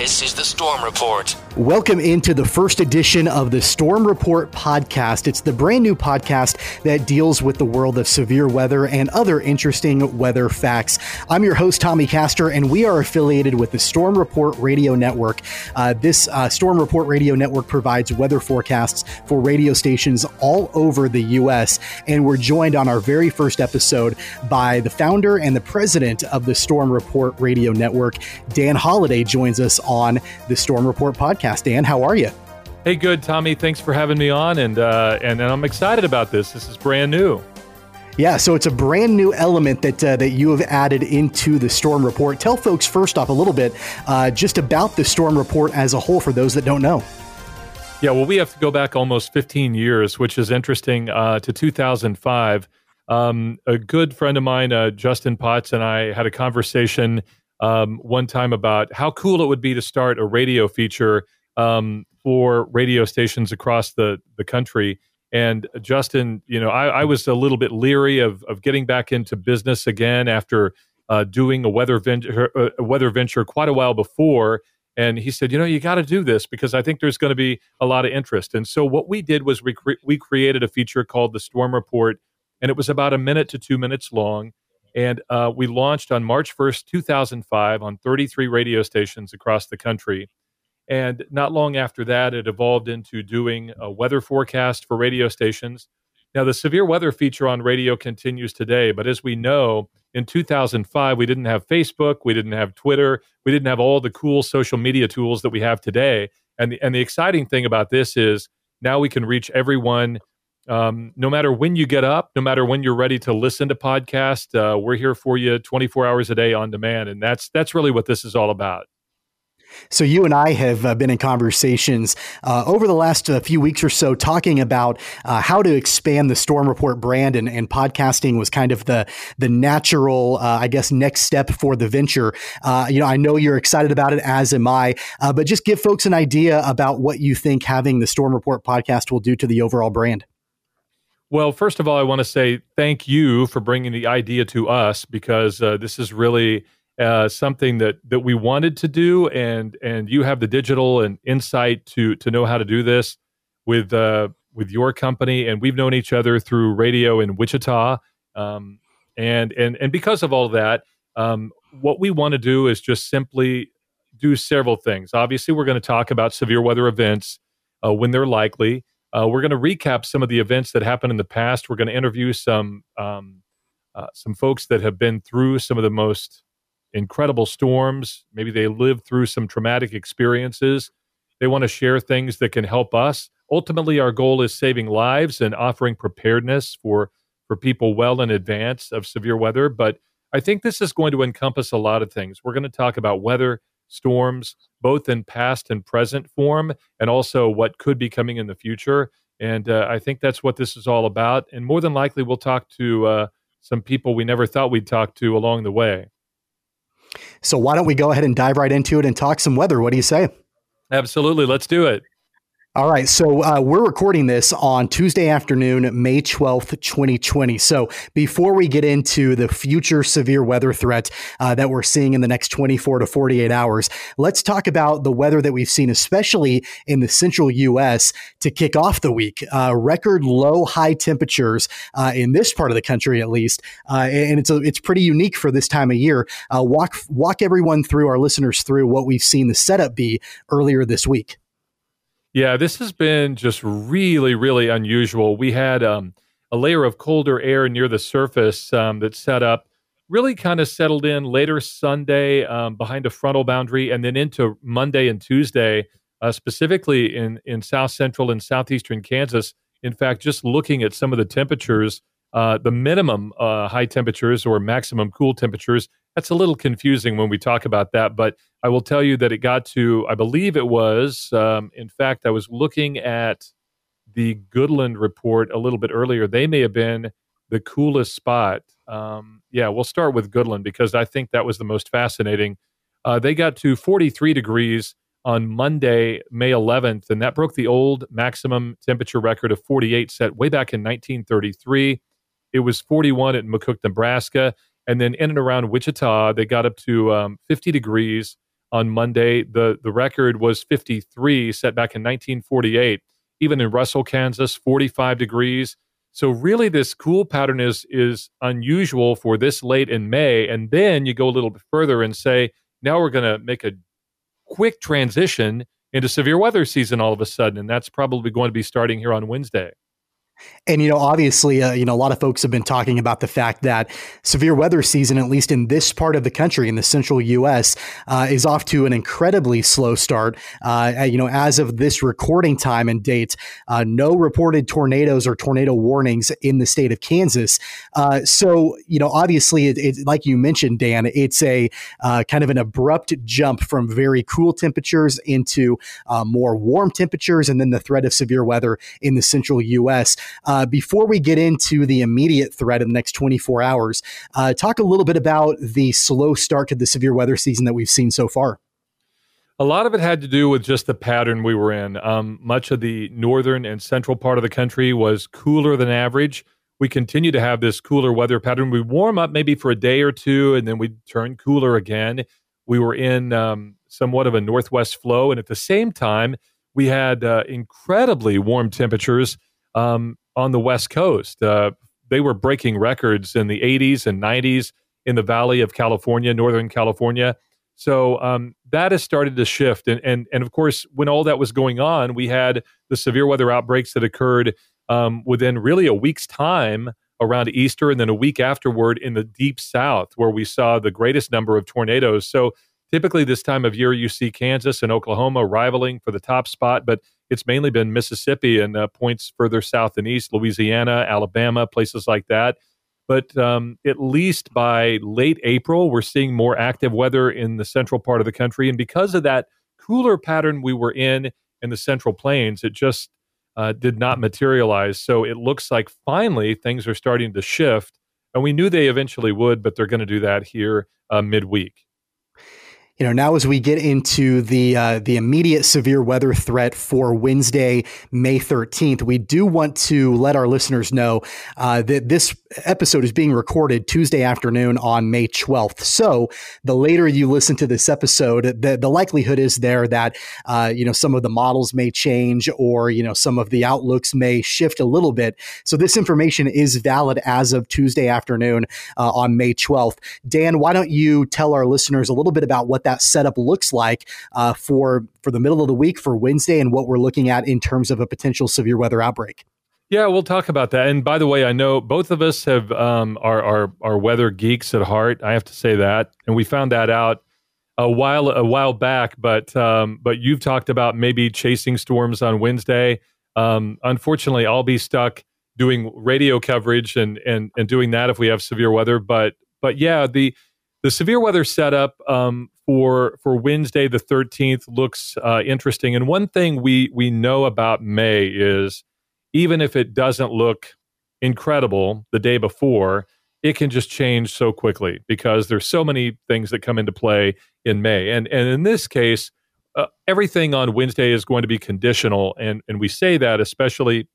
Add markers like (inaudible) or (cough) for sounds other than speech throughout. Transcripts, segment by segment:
This is the Storm Report. Welcome into the first edition of the Storm Report podcast. It's the brand new podcast that deals with the world of severe weather and other interesting weather facts. I'm your host, Tommy Castor, and we are affiliated with the Storm Report Radio Network. Uh, this uh, Storm Report Radio Network provides weather forecasts for radio stations all over the U.S., and we're joined on our very first episode by the founder and the president of the Storm Report Radio Network. Dan Holiday joins us on the Storm Report podcast. Dan, how are you? Hey, good, Tommy. Thanks for having me on, and uh, and, and I'm excited about this. This is brand new. Yeah, so it's a brand new element that uh, that you have added into the Storm Report. Tell folks first off a little bit uh, just about the Storm Report as a whole for those that don't know. Yeah, well, we have to go back almost 15 years, which is interesting, uh, to 2005. Um, a good friend of mine, uh, Justin Potts, and I had a conversation um, one time about how cool it would be to start a radio feature um, for radio stations across the the country. And Justin, you know, I, I, was a little bit leery of of getting back into business again after uh, doing a weather venture, uh, a weather venture quite a while before. And he said, you know, you got to do this because I think there's going to be a lot of interest. And so what we did was we cre- we created a feature called the Storm Report, and it was about a minute to two minutes long. And uh, we launched on March 1st, 2005, on 33 radio stations across the country. And not long after that, it evolved into doing a weather forecast for radio stations. Now, the severe weather feature on radio continues today, but as we know, in 2005, we didn't have Facebook, we didn't have Twitter, we didn't have all the cool social media tools that we have today. And the, and the exciting thing about this is now we can reach everyone um, no matter when you get up, no matter when you're ready to listen to podcast, uh, we're here for you 24 hours a day on demand, and that's that's really what this is all about. So you and I have uh, been in conversations uh, over the last uh, few weeks or so, talking about uh, how to expand the Storm Report brand, and, and podcasting was kind of the the natural, uh, I guess, next step for the venture. Uh, you know, I know you're excited about it, as am I. but just give folks an idea about what you think having the Storm Report podcast will do to the overall brand. Well, first of all, I want to say thank you for bringing the idea to us because uh, this is really uh, something that that we wanted to do, and and you have the digital and insight to to know how to do this with uh, with your company, and we've known each other through radio in Wichita, um, and and and because of all that, um, what we want to do is just simply do several things. Obviously, we're going to talk about severe weather events uh, when they're likely. Uh, we're going to recap some of the events that happened in the past. We're going to interview some um, uh, some folks that have been through some of the most incredible storms. Maybe they lived through some traumatic experiences. They want to share things that can help us. Ultimately, our goal is saving lives and offering preparedness for for people well in advance of severe weather. But I think this is going to encompass a lot of things. We're going to talk about weather storms, both in past and present form, and also what could be coming in the future. And uh, I think that's what this is all about. And more than likely, we'll talk to uh, some people we never thought we'd talk to along the way. So, why don't we go ahead and dive right into it and talk some weather? What do you say? Absolutely. Let's do it. All right. So uh, we're recording this on Tuesday afternoon, May 12th, 2020. So before we get into the future severe weather threat uh, that we're seeing in the next 24 to 48 hours, let's talk about the weather that we've seen, especially in the central U.S. to kick off the week. Uh, record low high temperatures uh, in this part of the country, at least. Uh, and it's, a, it's pretty unique for this time of year. Uh, walk, walk everyone through, our listeners through what we've seen the setup be earlier this week. Yeah, this has been just really, really unusual. We had um, a layer of colder air near the surface um, that set up, really kind of settled in later Sunday um, behind a frontal boundary, and then into Monday and Tuesday, uh, specifically in in south central and southeastern Kansas. In fact, just looking at some of the temperatures, uh, the minimum uh, high temperatures or maximum cool temperatures, that's a little confusing when we talk about that. But I will tell you that it got to, I believe it was, um, in fact, I was looking at the Goodland report a little bit earlier. They may have been the coolest spot. Um, yeah, we'll start with Goodland because I think that was the most fascinating. Uh, they got to 43 degrees on Monday, May 11th, and that broke the old maximum temperature record of 48 set way back in 1933. It was 41 at McCook, Nebraska. And then in and around Wichita, they got up to um, 50 degrees on Monday. The the record was 53, set back in 1948. Even in Russell, Kansas, 45 degrees. So really, this cool pattern is is unusual for this late in May. And then you go a little bit further and say, now we're going to make a quick transition into severe weather season all of a sudden, and that's probably going to be starting here on Wednesday. And, you know, obviously, uh, you know, a lot of folks have been talking about the fact that severe weather season, at least in this part of the country, in the central U.S., uh, is off to an incredibly slow start. Uh, you know, as of this recording time and date, uh, no reported tornadoes or tornado warnings in the state of Kansas. Uh, so, you know, obviously, it, it, like you mentioned, Dan, it's a uh, kind of an abrupt jump from very cool temperatures into more warm temperatures and then the threat of severe weather in the central U.S. Uh, before we get into the immediate threat in the next 24 hours, uh, talk a little bit about the slow start to the severe weather season that we've seen so far. A lot of it had to do with just the pattern we were in. Um, much of the northern and central part of the country was cooler than average. We continue to have this cooler weather pattern. We warm up maybe for a day or two, and then we turn cooler again. We were in um, somewhat of a northwest flow, and at the same time, we had uh, incredibly warm temperatures um, on the West Coast. Uh, they were breaking records in the 80s and 90s in the Valley of California, Northern California. So um, that has started to shift, and and and of course, when all that was going on, we had the severe weather outbreaks that occurred um, within really a week's time around Easter, and then a week afterward in the deep South, where we saw the greatest number of tornadoes. So typically, this time of year, you see Kansas and Oklahoma rivaling for the top spot, but it's mainly been Mississippi and uh, points further south and east, Louisiana, Alabama, places like that. But um, at least by late April, we're seeing more active weather in the central part of the country. And because of that cooler pattern we were in in the central plains, it just uh, did not materialize. So it looks like finally things are starting to shift. And we knew they eventually would, but they're going to do that here uh, midweek you know, now as we get into the uh, the immediate severe weather threat for Wednesday, May 13th, we do want to let our listeners know uh, that this episode is being recorded Tuesday afternoon on May 12th. So the later you listen to this episode, the, the likelihood is there that, uh, you know, some of the models may change or, you know, some of the outlooks may shift a little bit. So this information is valid as of Tuesday afternoon uh, on May 12th. Dan, why don't you tell our listeners a little bit about what that that setup looks like uh, for for the middle of the week for Wednesday and what we're looking at in terms of a potential severe weather outbreak. Yeah, we'll talk about that. And by the way, I know both of us have um, are, are are weather geeks at heart. I have to say that, and we found that out a while a while back. But um, but you've talked about maybe chasing storms on Wednesday. Um, unfortunately, I'll be stuck doing radio coverage and and and doing that if we have severe weather. But but yeah, the the severe weather setup um, for for Wednesday the 13th looks uh, interesting. And one thing we we know about May is even if it doesn't look incredible the day before, it can just change so quickly because there's so many things that come into play in May. And and in this case, uh, everything on Wednesday is going to be conditional, and and we say that especially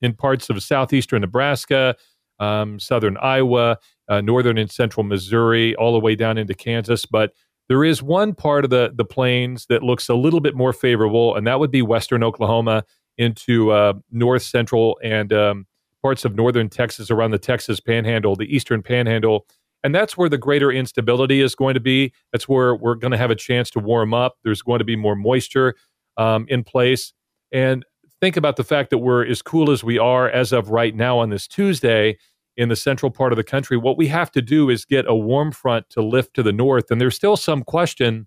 in parts of southeastern Nebraska, um, southern Iowa, uh, northern and central Missouri, all the way down into Kansas, but there is one part of the the plains that looks a little bit more favorable, and that would be western Oklahoma into uh, north central and um, parts of northern Texas around the Texas Panhandle, the eastern Panhandle, and that's where the greater instability is going to be. That's where we're going to have a chance to warm up. There's going to be more moisture um, in place, and think about the fact that we're as cool as we are as of right now on this Tuesday in the central part of the country. What we have to do is get a warm front to lift to the north, and there's still some question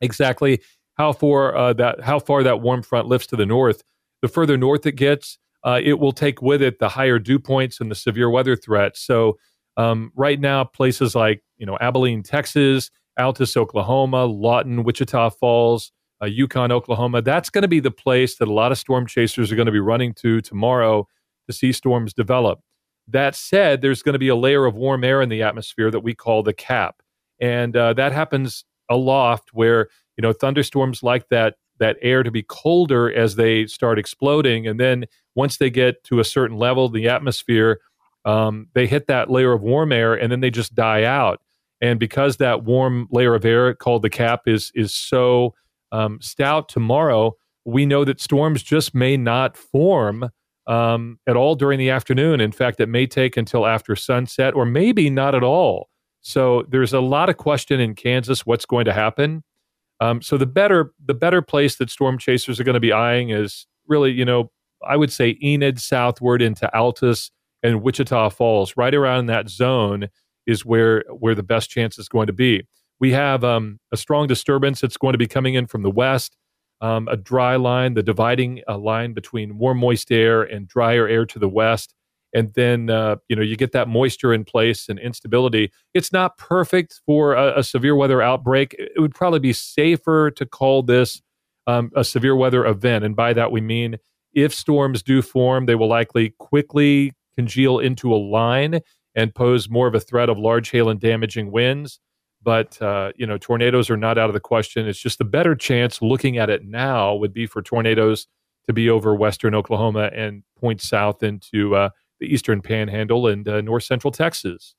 exactly how far uh, that how far that warm front lifts to the north. The further north it gets, uh, it will take with it the higher dew points and the severe weather threats. So um, right now, places like you know Abilene, Texas, Altus, Oklahoma, Lawton, Wichita Falls, uh, Yukon, Oklahoma. That's going to be the place that a lot of storm chasers are going to be running to tomorrow to see storms develop. That said, there's going to be a layer of warm air in the atmosphere that we call the cap, and uh, that happens aloft where you know thunderstorms like that that air to be colder as they start exploding, and then once they get to a certain level, the atmosphere um, they hit that layer of warm air, and then they just die out. And because that warm layer of air called the cap is is so um, stout tomorrow, we know that storms just may not form um, at all during the afternoon. In fact, it may take until after sunset, or maybe not at all. So there's a lot of question in Kansas what's going to happen. Um, so the better the better place that storm chasers are going to be eyeing is really, you know, I would say Enid southward into Altus and Wichita Falls, right around that zone is where where the best chance is going to be. We have um, a strong disturbance that's going to be coming in from the west, um, a dry line, the dividing uh, line between warm, moist air and drier air to the west. And then, uh, you know, you get that moisture in place and instability. It's not perfect for a, a severe weather outbreak. It would probably be safer to call this um, a severe weather event. And by that, we mean if storms do form, they will likely quickly congeal into a line and pose more of a threat of large hail and damaging winds. But uh, you know, tornadoes are not out of the question. It's just the better chance looking at it now would be for tornadoes to be over western Oklahoma and point south into uh, the eastern Panhandle and uh, north central Texas.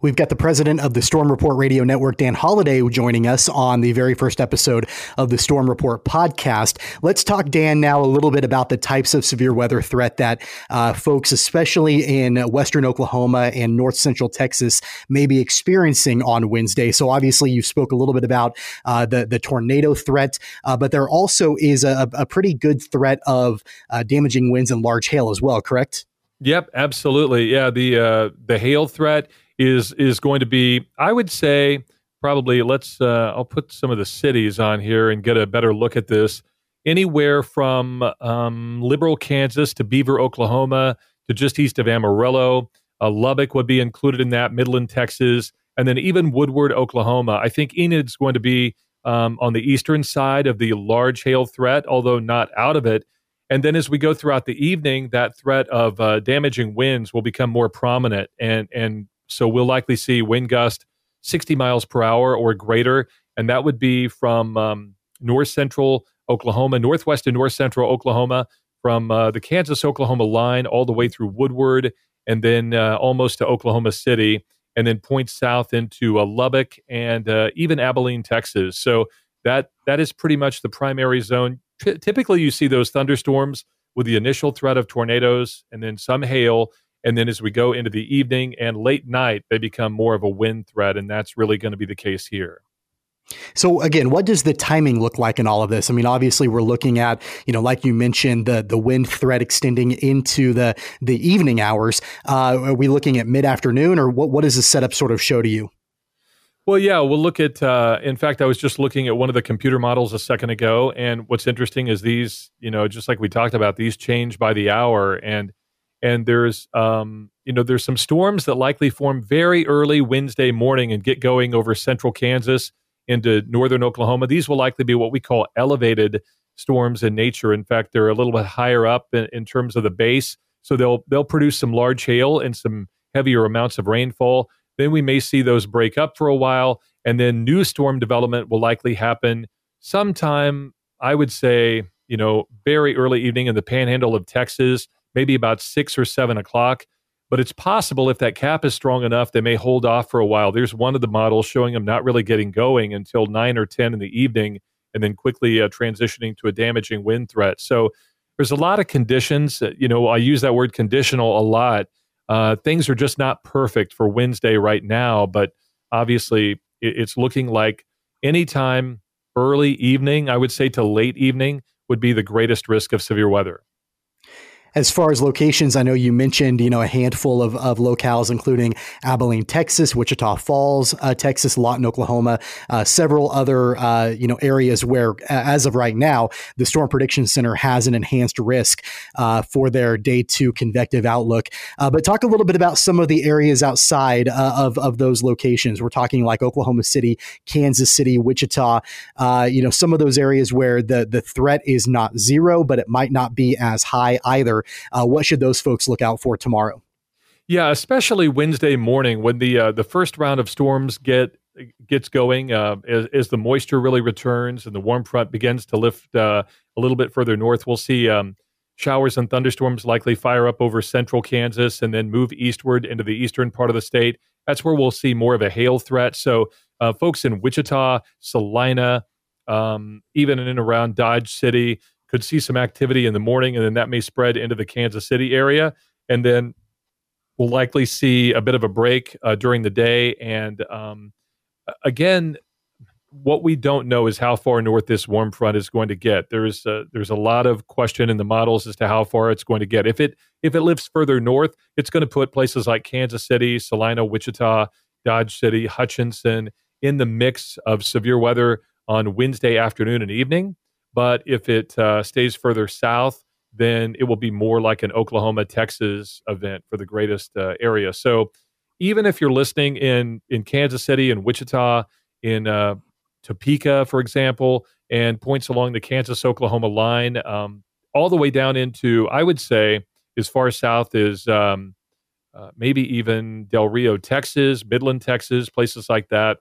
We've got the president of the Storm Report Radio Network, Dan Holiday, joining us on the very first episode of the Storm Report podcast. Let's talk, Dan, now a little bit about the types of severe weather threat that uh, folks, especially in Western Oklahoma and North Central Texas, may be experiencing on Wednesday. So, obviously, you spoke a little bit about uh, the the tornado threat, uh, but there also is a, a, pretty good threat of uh, damaging winds and large hail as well. Correct? Yep, absolutely. Yeah, the uh, the hail threat is is going to be, I would say, probably. Let's. Uh, I'll put some of the cities on here and get a better look at this. Anywhere from um, Liberal, Kansas, to Beaver, Oklahoma, to just east of Amarillo. Uh, Lubbock would be included in that. Midland, Texas, and then even Woodward, Oklahoma. I think Enid's going to be um, on the eastern side of the large hail threat, although not out of it. And then as we go throughout the evening, that threat of uh, damaging winds will become more prominent and and so we'll likely see wind gust 60 miles per hour or greater. And that would be from um, north central Oklahoma, northwest and north central Oklahoma, from uh, the Kansas Oklahoma line all the way through Woodward and then uh, almost to Oklahoma City, and then point south into uh, Lubbock and uh, even Abilene, Texas. So that that is pretty much the primary zone. T- typically, you see those thunderstorms with the initial threat of tornadoes and then some hail and then as we go into the evening and late night, they become more of a wind threat. And that's really going to be the case here. So again, what does the timing look like in all of this? I mean, obviously we're looking at, you know, like you mentioned, the the wind threat extending into the the evening hours. Uh, are we looking at mid afternoon, or what? What does the setup sort of show to you? Well, yeah, we'll look at. Uh, in fact, I was just looking at one of the computer models a second ago, and what's interesting is these, you know, just like we talked about, these change by the hour, and and there's um, you know there's some storms that likely form very early Wednesday morning and get going over central Kansas into northern Oklahoma. These will likely be what we call elevated storms in nature. In fact, they're a little bit higher up in, in terms of the base, so they'll they'll produce some large hail and some heavier amounts of rainfall. Then we may see those break up for a while, and then new storm development will likely happen sometime. I would say, you know, very early evening in the panhandle of Texas maybe about six or seven o'clock. But it's possible if that cap is strong enough, they may hold off for a while. There's one of the models showing them not really getting going until nine or 10 in the evening and then quickly uh, transitioning to a damaging wind threat. So there's a lot of conditions. You know, I use that word conditional a lot. Uh, things are just not perfect for Wednesday right now, but obviously it, it's looking like anytime early evening, I would say to late evening, would be the greatest risk of severe weather as far as locations, I know you mentioned, you know, a handful of, of locales, including Abilene, Texas, Wichita Falls, uh, Texas, Lawton, Oklahoma, uh, several other, uh, you know, areas where, as of right now, the Storm Prediction Center has an enhanced risk uh, for their day two convective outlook. Uh, but talk a little bit about some of the areas outside uh, of, of those locations. We're talking like Oklahoma City, Kansas City, Wichita, you know, some of those areas where the, the threat is not zero, but it might not be as high either. Uh, what should those folks look out for tomorrow? Yeah, especially Wednesday morning when the uh, the first round of storms get gets going uh, as, as, the moisture really returns and the warm front begins to lift uh, a little bit further north. We'll see um, showers and thunderstorms likely fire up over central Kansas and then move eastward into the eastern part of the state. that's where we'll see more of a hail threat. So, uh, folks in Wichita, Salina, um, even in and around Dodge City, could see some activity in the morning, and then that may spread into the Kansas City area. And then we'll likely see a bit of a break uh, during the day. And um, again, what we don't know is how far north this warm front is going to get. There's a, there's a lot of question in the models as to how far it's going to get. If it if it lifts further north, it's going to put places like Kansas City, Salina, Wichita, Dodge City, Hutchinson in the mix of severe weather on Wednesday afternoon and evening. But if it uh, stays further south, then it will be more like an Oklahoma, Texas event for the greatest uh, area. So even if you're listening in in Kansas City and Wichita, in uh, Topeka, for example, and points along the Kansas Oklahoma line, um, all the way down into, I would say, as far south as um, uh, maybe even Del Rio, Texas, Midland, Texas, places like that.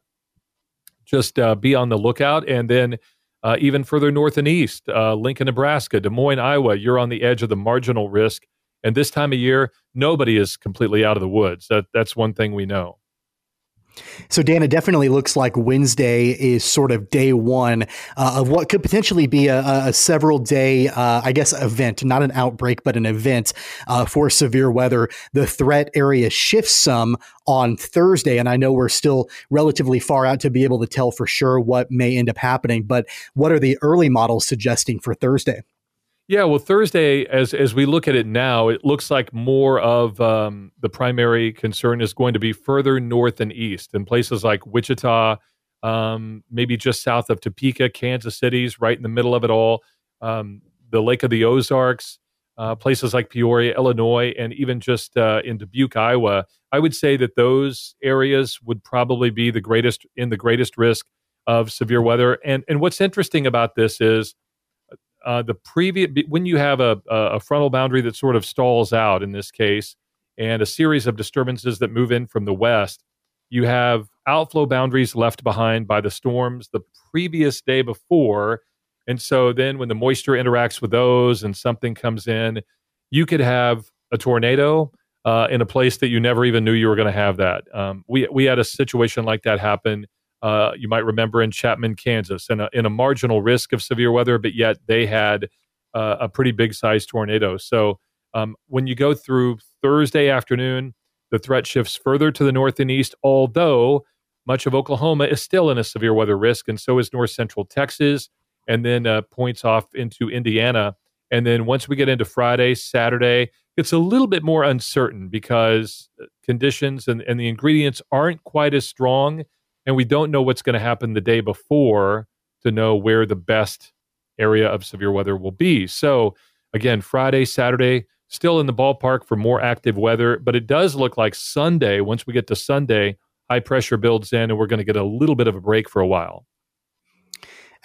Just uh, be on the lookout. And then uh, even further north and east, uh, Lincoln, Nebraska, Des Moines, Iowa, you're on the edge of the marginal risk. And this time of year, nobody is completely out of the woods. That, that's one thing we know. So, Dan, it definitely looks like Wednesday is sort of day one uh, of what could potentially be a, a several day, uh, I guess, event, not an outbreak, but an event uh, for severe weather. The threat area shifts some on Thursday, and I know we're still relatively far out to be able to tell for sure what may end up happening. But what are the early models suggesting for Thursday? Yeah, well, Thursday, as as we look at it now, it looks like more of um, the primary concern is going to be further north and east, in places like Wichita, um, maybe just south of Topeka, Kansas City's right in the middle of it all, um, the Lake of the Ozarks, uh, places like Peoria, Illinois, and even just uh, in Dubuque, Iowa. I would say that those areas would probably be the greatest in the greatest risk of severe weather. And and what's interesting about this is uh, the previous when you have a, a frontal boundary that sort of stalls out in this case, and a series of disturbances that move in from the west, you have outflow boundaries left behind by the storms the previous day before. And so then when the moisture interacts with those and something comes in, you could have a tornado uh, in a place that you never even knew you were going to have that. Um, we, we had a situation like that happen uh, you might remember in Chapman, Kansas, in a, in a marginal risk of severe weather, but yet they had uh, a pretty big sized tornado. So um, when you go through Thursday afternoon, the threat shifts further to the north and east, although much of Oklahoma is still in a severe weather risk, and so is north central Texas, and then uh, points off into Indiana. And then once we get into Friday, Saturday, it's a little bit more uncertain because uh, conditions and, and the ingredients aren't quite as strong and we don't know what's going to happen the day before to know where the best area of severe weather will be. So, again, Friday, Saturday, still in the ballpark for more active weather, but it does look like Sunday, once we get to Sunday, high pressure builds in and we're going to get a little bit of a break for a while.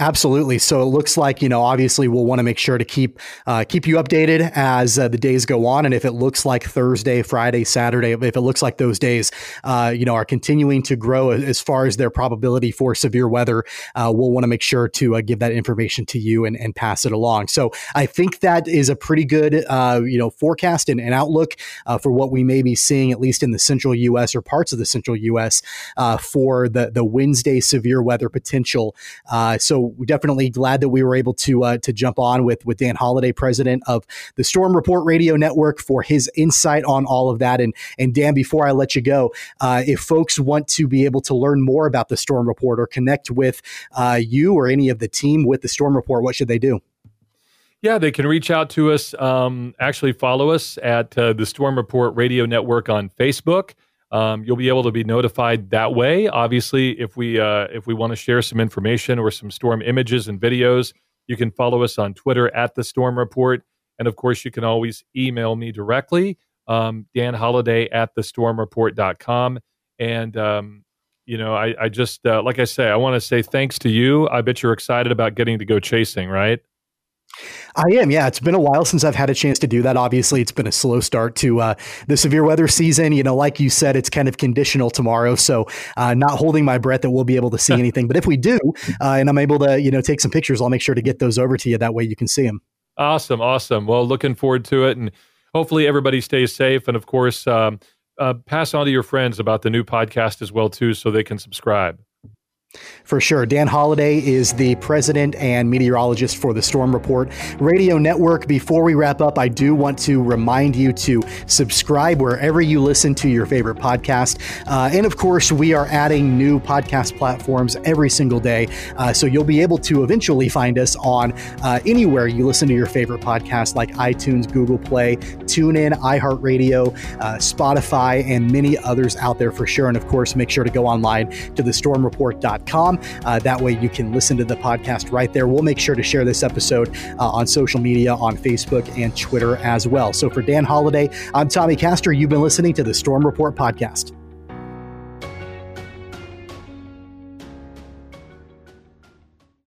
Absolutely. So it looks like you know, obviously, we'll want to make sure to keep uh, keep you updated as uh, the days go on, and if it looks like Thursday, Friday, Saturday, if it looks like those days, uh, you know, are continuing to grow as far as their probability for severe weather, uh, we'll want to make sure to uh, give that information to you and, and pass it along. So I think that is a pretty good uh, you know forecast and, and outlook for what we may be seeing at least in the central U.S. or parts of the central U.S. for the the Wednesday severe weather potential. so we're definitely glad that we were able to uh, to jump on with with Dan Holiday, president of the Storm Report Radio Network, for his insight on all of that. And and Dan, before I let you go, uh, if folks want to be able to learn more about the Storm Report or connect with uh, you or any of the team with the Storm Report, what should they do? Yeah, they can reach out to us. Um, actually, follow us at uh, the Storm Report Radio Network on Facebook. Um, you'll be able to be notified that way. Obviously, if we uh, if we want to share some information or some storm images and videos, you can follow us on Twitter at the Storm Report, and of course, you can always email me directly, um, Dan Holiday at the stormreport.com. And um, you know, I, I just uh, like I say, I want to say thanks to you. I bet you're excited about getting to go chasing, right? I am. Yeah, it's been a while since I've had a chance to do that. Obviously, it's been a slow start to uh, the severe weather season. You know, like you said, it's kind of conditional tomorrow, so uh, not holding my breath that we'll be able to see (laughs) anything. But if we do, uh, and I'm able to, you know, take some pictures, I'll make sure to get those over to you. That way, you can see them. Awesome, awesome. Well, looking forward to it, and hopefully everybody stays safe. And of course. Um, uh, pass on to your friends about the new podcast as well too, so they can subscribe. For sure. Dan Holiday is the president and meteorologist for the Storm Report Radio Network. Before we wrap up, I do want to remind you to subscribe wherever you listen to your favorite podcast. Uh, and of course, we are adding new podcast platforms every single day. Uh, so you'll be able to eventually find us on uh, anywhere you listen to your favorite podcast, like iTunes, Google Play, TuneIn, iHeartRadio, uh, Spotify, and many others out there for sure. And of course, make sure to go online to thestormreport.com uh, that way you can listen to the podcast right there. We'll make sure to share this episode uh, on social media, on Facebook and Twitter as well. So for Dan Holiday, I'm Tommy Castor. You've been listening to the Storm Report podcast.